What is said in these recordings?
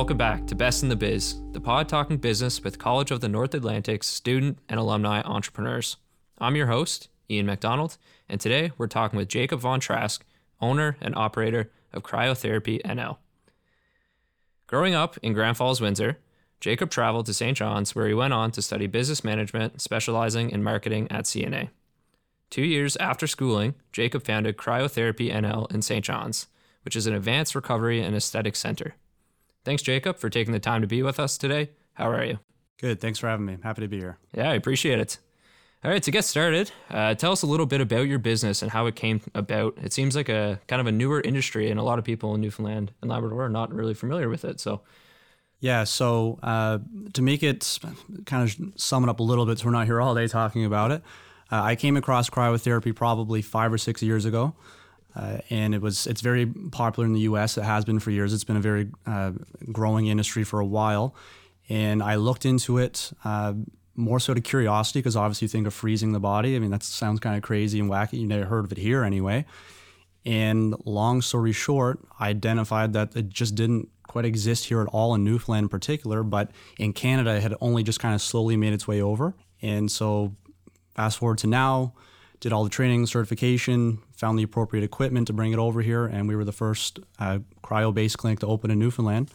Welcome back to Best in the Biz, the pod talking business with College of the North Atlantic's student and alumni entrepreneurs. I'm your host, Ian McDonald, and today we're talking with Jacob Von Trask, owner and operator of Cryotherapy NL. Growing up in Grand Falls, Windsor, Jacob traveled to St. John's where he went on to study business management, specializing in marketing at CNA. Two years after schooling, Jacob founded Cryotherapy NL in St. John's, which is an advanced recovery and aesthetic center. Thanks, Jacob, for taking the time to be with us today. How are you? Good. Thanks for having me. Happy to be here. Yeah, I appreciate it. All right, to get started, uh, tell us a little bit about your business and how it came about. It seems like a kind of a newer industry, and a lot of people in Newfoundland and Labrador are not really familiar with it. So, yeah. So uh, to make it kind of sum it up a little bit, so we're not here all day talking about it. Uh, I came across cryotherapy probably five or six years ago. Uh, and it was it's very popular in the U.S. It has been for years. It's been a very uh, growing industry for a while, and I looked into it uh, more so to curiosity because obviously you think of freezing the body. I mean that sounds kind of crazy and wacky. You never heard of it here anyway. And long story short, I identified that it just didn't quite exist here at all in Newfoundland in particular, but in Canada it had only just kind of slowly made its way over. And so fast forward to now did all the training, certification, found the appropriate equipment to bring it over here, and we were the first uh, cryo-based clinic to open in Newfoundland.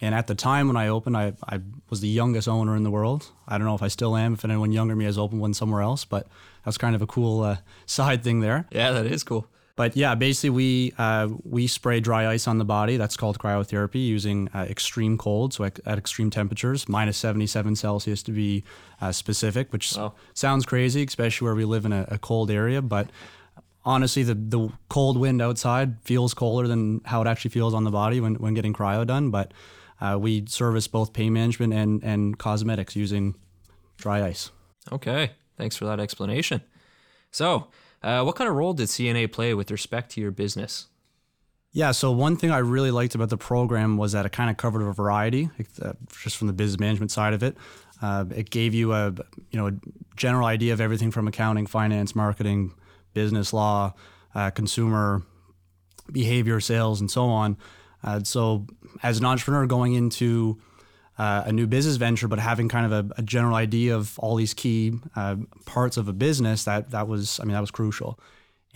And at the time when I opened, I, I was the youngest owner in the world. I don't know if I still am, if anyone younger than me has opened one somewhere else, but that's kind of a cool uh, side thing there. Yeah, that is cool. But yeah, basically we uh, we spray dry ice on the body. That's called cryotherapy using uh, extreme cold, so at, at, extreme temperatures, minus 77 Celsius to be uh, specific, which wow. sounds crazy, especially where we live in a, a, cold area. But honestly, the, the cold wind outside feels colder than how it actually feels on the body when, when getting cryo done. But uh, we service both pain management and, and cosmetics using dry ice. Okay, thanks for that explanation. So, uh, what kind of role did CNA play with respect to your business? Yeah, so one thing I really liked about the program was that it kind of covered a variety, uh, just from the business management side of it. Uh, it gave you a you know a general idea of everything from accounting, finance, marketing, business law, uh, consumer behavior, sales, and so on. Uh, so as an entrepreneur going into uh, a new business venture, but having kind of a, a general idea of all these key uh, parts of a business that that was I mean that was crucial.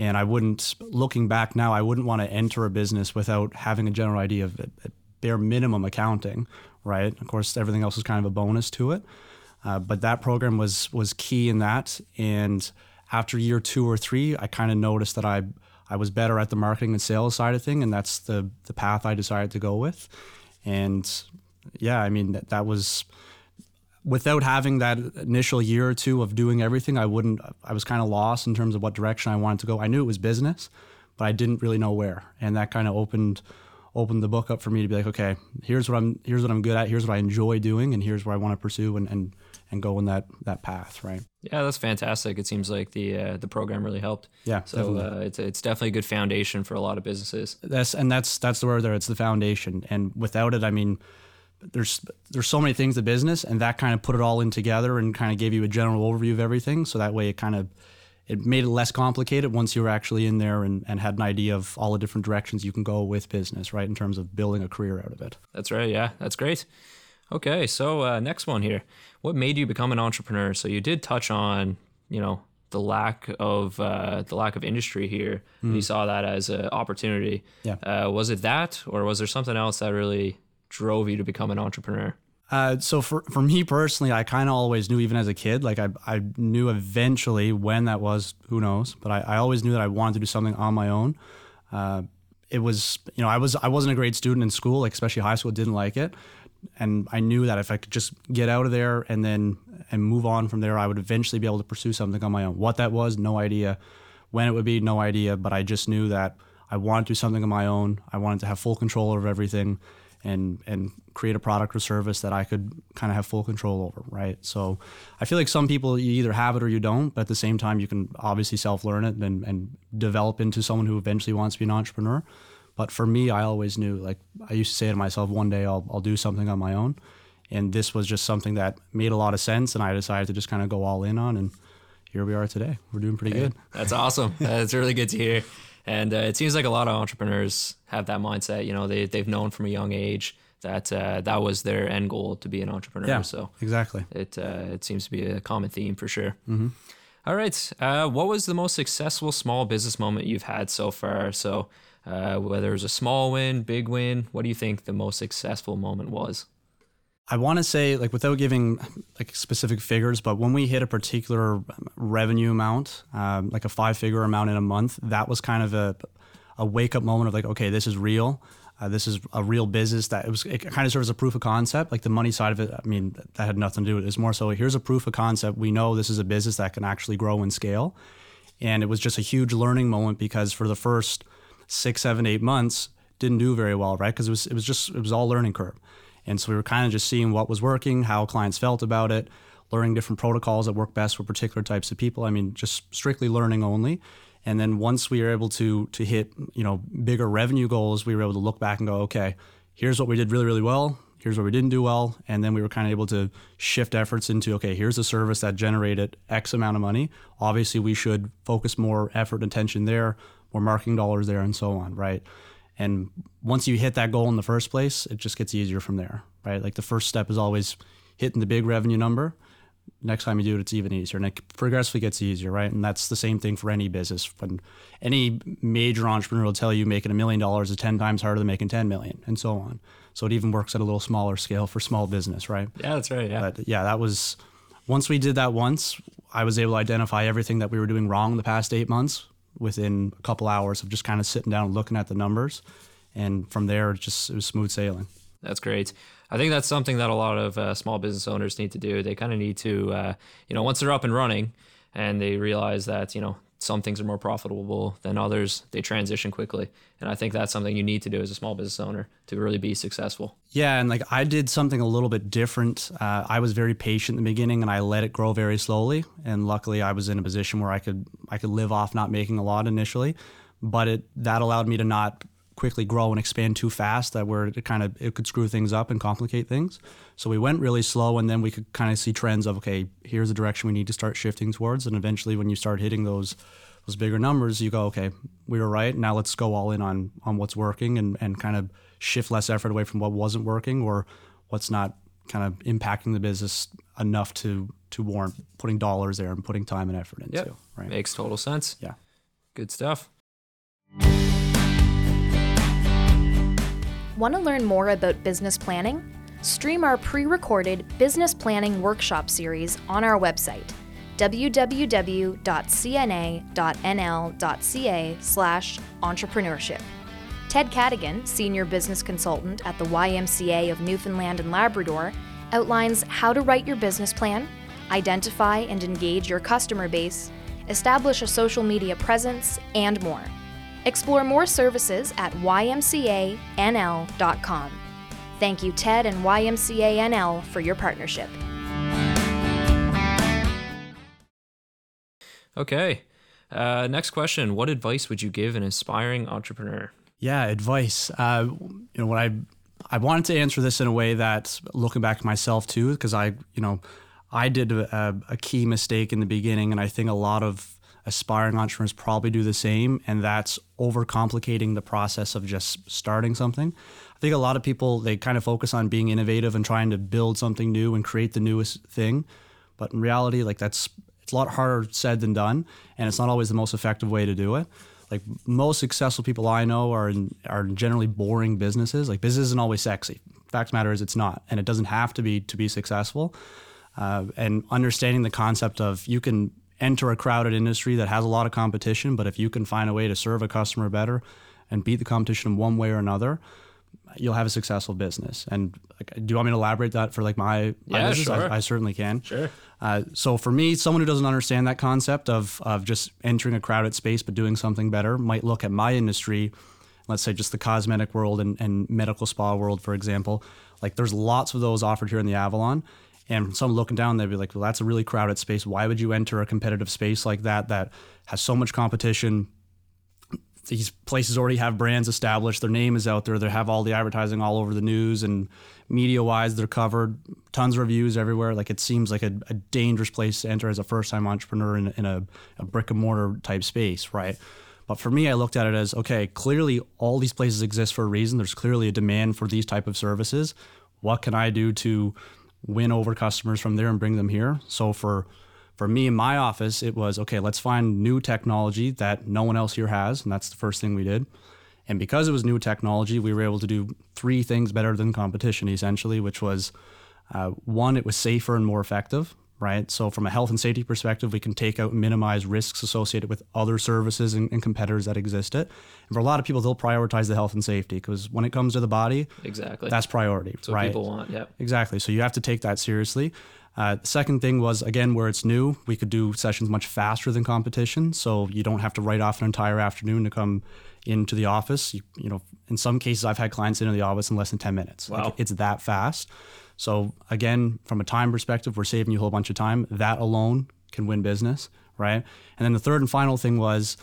And I wouldn't, looking back now, I wouldn't want to enter a business without having a general idea of bare minimum accounting, right? Of course, everything else is kind of a bonus to it. Uh, but that program was was key in that. And after year two or three, I kind of noticed that I I was better at the marketing and sales side of thing, and that's the the path I decided to go with. And yeah, I mean that, that was without having that initial year or two of doing everything, I wouldn't. I was kind of lost in terms of what direction I wanted to go. I knew it was business, but I didn't really know where, and that kind of opened opened the book up for me to be like, okay, here's what I'm here's what I'm good at, here's what I enjoy doing, and here's where I want to pursue and and and go in that that path, right? Yeah, that's fantastic. It seems like the uh, the program really helped. Yeah, so uh, it's it's definitely a good foundation for a lot of businesses. That's and that's that's the word there. It's the foundation, and without it, I mean there's there's so many things to business and that kind of put it all in together and kind of gave you a general overview of everything. So that way it kind of it made it less complicated once you were actually in there and, and had an idea of all the different directions you can go with business right in terms of building a career out of it. That's right. Yeah that's great. Okay so uh, next one here. What made you become an entrepreneur? So you did touch on you know the lack of uh, the lack of industry here. Mm. you saw that as an opportunity. Yeah. Uh, was it that or was there something else that really drove you to become an entrepreneur? Uh, so for, for me personally, I kind of always knew, even as a kid, like I, I knew eventually when that was, who knows, but I, I always knew that I wanted to do something on my own. Uh, it was, you know, I was, I wasn't a great student in school, like especially high school, didn't like it. And I knew that if I could just get out of there and then, and move on from there, I would eventually be able to pursue something on my own. What that was, no idea. When it would be, no idea. But I just knew that I wanted to do something on my own. I wanted to have full control over everything and and create a product or service that I could kind of have full control over, right? So I feel like some people you either have it or you don't, but at the same time you can obviously self-learn it and, and develop into someone who eventually wants to be an entrepreneur. But for me, I always knew, like I used to say to myself, one day I'll, I'll do something on my own. And this was just something that made a lot of sense. And I decided to just kind of go all in on. And here we are today. We're doing pretty good. That's awesome. That's really good to hear. And uh, it seems like a lot of entrepreneurs have that mindset. You know, they, they've known from a young age that uh, that was their end goal to be an entrepreneur. Yeah, so exactly. it uh, it seems to be a common theme for sure. Mm-hmm. All right, uh, what was the most successful small business moment you've had so far? So uh, whether it was a small win, big win, what do you think the most successful moment was? I want to say, like, without giving like specific figures, but when we hit a particular revenue amount, um, like a five-figure amount in a month, that was kind of a a wake-up moment of like, okay, this is real. Uh, this is a real business that it was. It kind of serves as a proof of concept. Like the money side of it, I mean, that had nothing to do with it. It's more so here's a proof of concept. We know this is a business that can actually grow and scale, and it was just a huge learning moment because for the first six, seven, eight months, didn't do very well, right? Because it was it was just it was all learning curve. And so we were kind of just seeing what was working, how clients felt about it, learning different protocols that work best for particular types of people. I mean, just strictly learning only. And then once we were able to to hit, you know, bigger revenue goals, we were able to look back and go, okay, here's what we did really, really well. Here's what we didn't do well. And then we were kind of able to shift efforts into, okay, here's a service that generated X amount of money. Obviously, we should focus more effort and attention there, more marketing dollars there, and so on, right? And once you hit that goal in the first place, it just gets easier from there, right? Like the first step is always hitting the big revenue number. Next time you do it, it's even easier, and it progressively gets easier, right? And that's the same thing for any business. When any major entrepreneur will tell you making a million dollars is ten times harder than making ten million, and so on. So it even works at a little smaller scale for small business, right? Yeah, that's right. Yeah, but yeah, that was once we did that once, I was able to identify everything that we were doing wrong in the past eight months within a couple hours of just kind of sitting down and looking at the numbers. And from there, it just it was smooth sailing. That's great. I think that's something that a lot of uh, small business owners need to do. They kind of need to, uh, you know, once they're up and running and they realize that, you know, some things are more profitable than others, they transition quickly. And I think that's something you need to do as a small business owner to really be successful. Yeah. And like I did something a little bit different. Uh, I was very patient in the beginning and I let it grow very slowly. And luckily I was in a position where I could, I could live off not making a lot initially, but it, that allowed me to not quickly grow and expand too fast that where it kind of it could screw things up and complicate things. So we went really slow and then we could kind of see trends of okay, here's the direction we need to start shifting towards and eventually when you start hitting those those bigger numbers, you go, okay, we were right. Now let's go all in on on what's working and and kind of shift less effort away from what wasn't working or what's not kind of impacting the business enough to to warrant putting dollars there and putting time and effort into. Yep. Right. Makes total sense. Yeah. Good stuff. Want to learn more about business planning? Stream our pre recorded business planning workshop series on our website www.cna.nl.ca/slash entrepreneurship. Ted Cadigan, Senior Business Consultant at the YMCA of Newfoundland and Labrador, outlines how to write your business plan, identify and engage your customer base, establish a social media presence, and more. Explore more services at ymcanl.com. Thank you, Ted and YMCA for your partnership. Okay. Uh, next question. What advice would you give an aspiring entrepreneur? Yeah, advice. Uh, you know, what I I wanted to answer this in a way that, looking back to myself too, because I, you know, I did a, a key mistake in the beginning, and I think a lot of aspiring entrepreneurs probably do the same, and that's overcomplicating the process of just starting something. I think a lot of people they kind of focus on being innovative and trying to build something new and create the newest thing, but in reality, like that's it's a lot harder said than done, and it's not always the most effective way to do it. Like most successful people I know are in, are generally boring businesses. Like business isn't always sexy. Fact matter is it's not, and it doesn't have to be to be successful. Uh, and understanding the concept of you can enter a crowded industry that has a lot of competition, but if you can find a way to serve a customer better and beat the competition in one way or another, you'll have a successful business. And like, do you want me to elaborate that for like my, my yeah, business? Sure. I, I, certainly can. Sure. Uh, so for me, someone who doesn't understand that concept of of just entering a crowded space but doing something better might look at my industry, let's say just the cosmetic world and, and medical spa world, for example. Like there's lots of those offered here in the Avalon. And someone looking down, they'd be like, well, that's a really crowded space. Why would you enter a competitive space like that that has so much competition? These places already have brands established. Their name is out there. They have all the advertising all over the news and media wise, they're covered. Tons of reviews everywhere. Like it seems like a, a dangerous place to enter as a first time entrepreneur in, in a, a brick and mortar type space, right? But for me, I looked at it as okay, clearly all these places exist for a reason. There's clearly a demand for these type of services. What can I do to win over customers from there and bring them here? So for for me in my office, it was okay, let's find new technology that no one else here has. And that's the first thing we did. And because it was new technology, we were able to do three things better than competition, essentially, which was uh, one, it was safer and more effective, right? So, from a health and safety perspective, we can take out and minimize risks associated with other services and, and competitors that exist. It. And for a lot of people, they'll prioritize the health and safety because when it comes to the body, exactly, that's priority, that's right? people want, yeah. Exactly. So, you have to take that seriously. Uh, the second thing was again where it's new, we could do sessions much faster than competition, so you don't have to write off an entire afternoon to come into the office. You, you know, in some cases, I've had clients into the office in less than ten minutes. Wow. Like, it's that fast. So again, from a time perspective, we're saving you a whole bunch of time. That alone can win business, right? And then the third and final thing was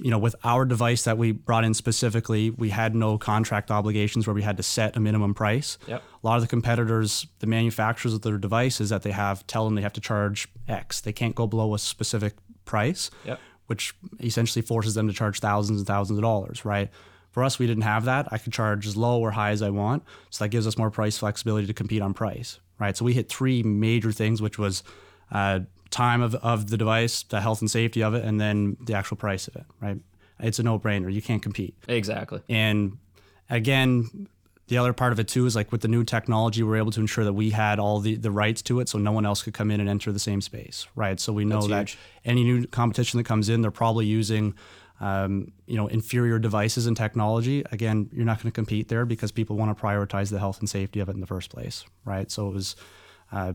you know, with our device that we brought in specifically, we had no contract obligations where we had to set a minimum price. Yep. A lot of the competitors, the manufacturers of their devices that they have, tell them they have to charge X. They can't go below a specific price, Yep. which essentially forces them to charge thousands and thousands of dollars, right? For us, we didn't have that. I could charge as low or high as I want. So that gives us more price flexibility to compete on price, right? So we hit three major things, which was uh, time of, of the device, the health and safety of it, and then the actual price of it, right? It's a no brainer. You can't compete. Exactly. And again, the other part of it too is like with the new technology, we're able to ensure that we had all the, the rights to it so no one else could come in and enter the same space, right? So we know That's that huge. any new competition that comes in, they're probably using. Um, you know, inferior devices and technology. Again, you're not going to compete there because people want to prioritize the health and safety of it in the first place, right? So it was, uh,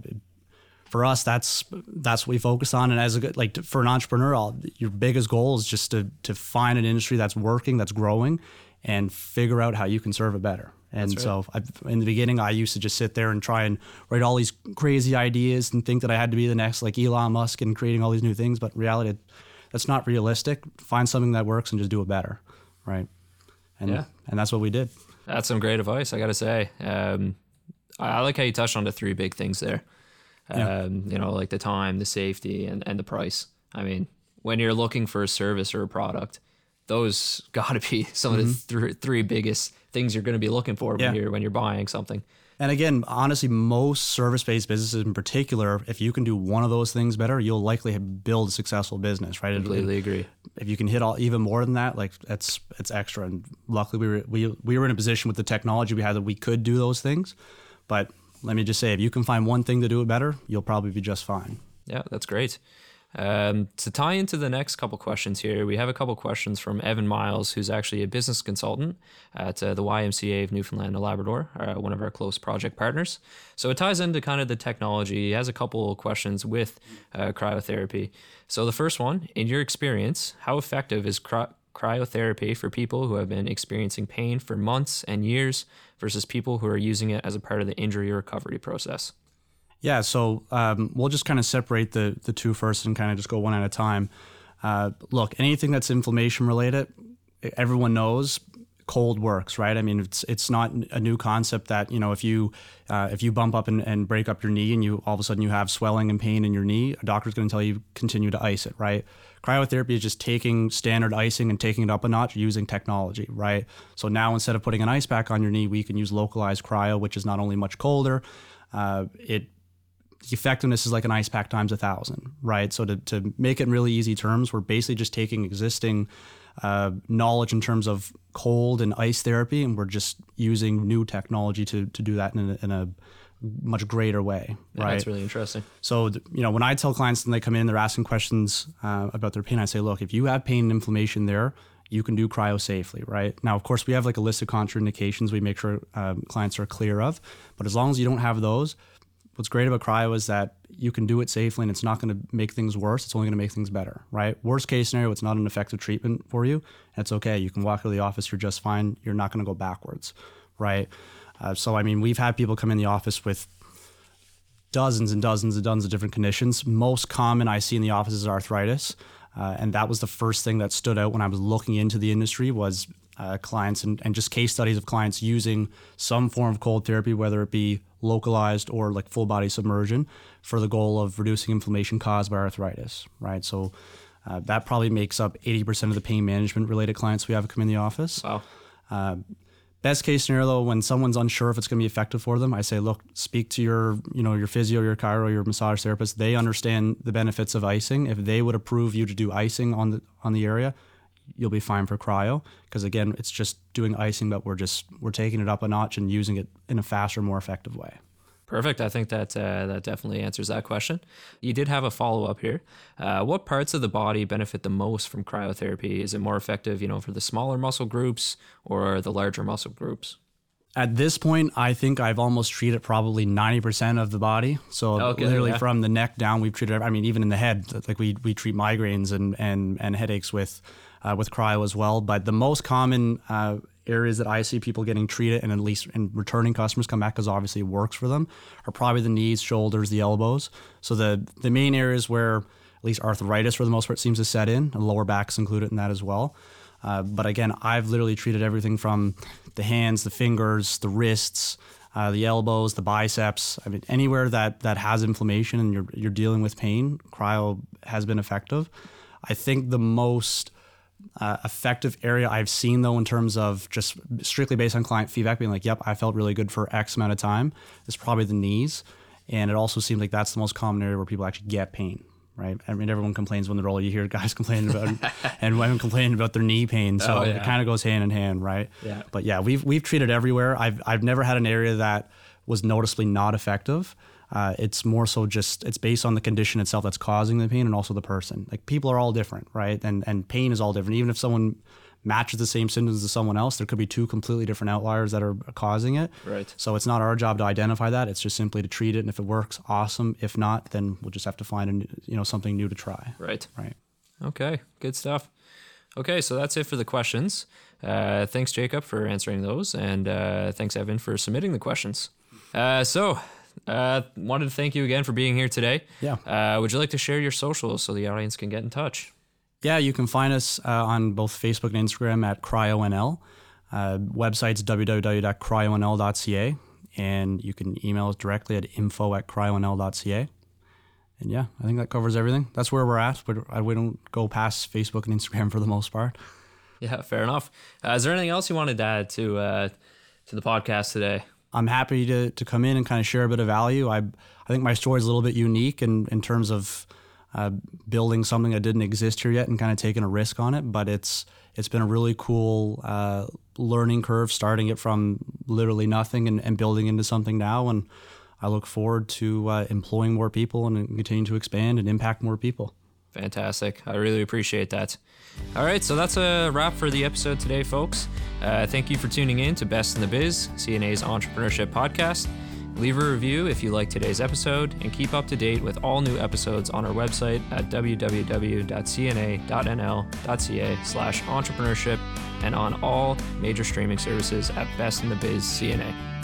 for us, that's that's what we focus on. And as a good, like for an entrepreneur, all, your biggest goal is just to to find an industry that's working, that's growing, and figure out how you can serve it better. And right. so, I, in the beginning, I used to just sit there and try and write all these crazy ideas and think that I had to be the next like Elon Musk and creating all these new things. But in reality, that's not realistic. Find something that works and just do it better, right? And Yeah. and that's what we did. That's some great advice, I got to say. Um, I, like how you touched on the three big things there. Um, Yeah. You know, like the time, the safety, and, and the price. I mean, when you're looking for a service or a product, those got to be some of the th- three biggest things you're going to be looking for Mm-hmm. Yeah. when you're when you're buying something. And again, honestly, most service-based businesses in particular, if you can do one of those things better, you'll likely build a successful business, right? Completely agree. If you can hit all even more than that, like that's it's extra. And luckily, we were we, we were in a position with the technology we had that we could do those things. But let me just say, if you can find one thing to do it better, you'll probably be just fine. Yeah, that's great. Um, to tie into the next couple questions here, we have a couple questions from Evan Miles, who's actually a business consultant at uh, the YMCA of Newfoundland and Labrador, uh, one of our close project partners. So it ties into kind of the technology. He has a couple questions with uh, cryotherapy. So the first one, in your experience, how effective is cry- cryotherapy for people who have been experiencing pain for months and years versus people who are using it as a part of the injury recovery process? Yeah, so um, we'll just kind of separate the the two first and kind of just go one at a time. Uh, look, anything that's inflammation related, everyone knows cold works, right? I mean, it's it's not a new concept that you know if you uh, if you bump up and, and break up your knee and you all of a sudden you have swelling and pain in your knee, a doctor's going to tell you continue to ice it, right? Cryotherapy is just taking standard icing and taking it up a notch using technology, right? So now instead of putting an ice pack on your knee, we can use localized cryo, which is not only much colder, uh, it effectiveness is like an ice pack times a thousand, right? So to, to make it in really easy terms, we're basically just taking existing uh, knowledge in terms of cold and ice therapy, and we're just using new technology to, to do that in a, in a much greater way, Yeah, right? That's really interesting. So, you know, when I tell clients and they come in, they're asking questions uh, about their pain, I say, look, if you have pain and inflammation there, you can do cryo safely, right? Now, of course, we have like a list of contraindications we make sure um, clients are clear of, but as long as you don't have those, what's great about cryo is that you can do it safely and it's not going to make things worse. It's only going to make things better, right? Worst case scenario, it's not an effective treatment for you. That's okay. You can walk out of the office, you're just fine. You're not going to go backwards, right? Uh, so, I mean, we've had people come in the office with dozens and dozens and dozens of different conditions. Most common I see in the office is arthritis, uh, and that was the first thing that stood out when I was looking into the industry was uh, clients and, and just case studies of clients using some form of cold therapy, whether it be localized or like full body submersion, for the goal of reducing inflammation caused by arthritis. Right, so. Uh, that probably makes up 80% of the pain management related clients we have come in the office. Wow. Best case scenario, though, when someone's unsure if it's going to be effective for them, I say, look, speak to your, you know, your physio, your chiro, your massage therapist. They understand the benefits of icing. If they would approve you to do icing on the on the area, you'll be fine for cryo. Because again, it's just doing icing, but we're just we're taking it up a notch and using it in a faster, more effective way. Perfect. I think that uh, that definitely answers that question. You did have a follow up here. Uh, what parts of the body benefit the most from cryotherapy? Is it more effective, you know, for the smaller muscle groups or the larger muscle groups? At this point, I think I've almost treated probably 90% of the body. So Okay, literally yeah. from the neck down, we've treated, I mean, even in the head, like we, we treat migraines and, and, and headaches with, uh, with cryo as well. But the most common uh, areas that I see people getting treated and at least and returning customers come back because obviously it works for them are probably the knees, shoulders, the elbows. So the, the main areas where at least arthritis for the most part seems to set in, and lower backs included in that as well. Uh, but again, I've literally treated everything from the hands, the fingers, the wrists, uh, the elbows, the biceps. I mean, anywhere that that has inflammation and you're you're dealing with pain, cryo has been effective. I think the most uh, effective area I've seen though, in terms of just strictly based on client feedback, being like, "Yep, I felt really good for X amount of time," is probably the knees, and it also seems like that's the most common area where people actually get pain. Right. I mean, everyone complains when they're older. You hear guys complaining about and women complaining about their knee pain. So Oh, it kind of goes hand in hand, right? Yeah. But yeah, we've we've treated everywhere. I've I've never had an area that was noticeably not effective. Uh, it's more so just it's based on the condition itself that's causing the pain and also the person. Like people are all different, right? And and pain is all different. Even if someone matches the same symptoms as someone else, there could be two completely different outliers that are causing it. Right. So it's not our job to identify that. It's just simply to treat it, and if it works, awesome. If not, then we'll just have to find a, new- you know something new to try. Right. Right. Okay. Good stuff. Okay, so that's it for the questions. Uh, thanks, Jacob, for answering those, and uh, thanks, Evan, for submitting the questions. Uh, so, uh, wanted to thank you again for being here today. Yeah. Uh, would you like to share your socials so the audience can get in touch? Yeah, you can find us uh, on both Facebook and Instagram at CryoNL. Uh, website's www.cryonl.ca, and you can email us directly at info at cryonl.ca. And yeah, I think that covers everything. That's where we're at, but we don't go past Facebook and Instagram for the most part. Yeah, fair enough. Uh, is there anything else you wanted to add to uh, to the podcast today? I'm happy to, to come in and kind of share a bit of value. I I think my story is a little bit unique in, in terms of uh, building something that didn't exist here yet and kind of taking a risk on it. But it's it's been a really cool uh, learning curve, starting it from literally nothing and, and building into something now. And I look forward to uh, employing more people and continuing to expand and impact more people. Fantastic. I really appreciate that. All right, so that's a wrap for the episode today, folks. Uh, thank you for tuning in to Best in the Biz, CNA's entrepreneurship podcast. Leave a review if you like today's episode and keep up to date with all new episodes on our website at www.cna.nl.ca slash entrepreneurship and on all major streaming services at Best in the Biz CNA.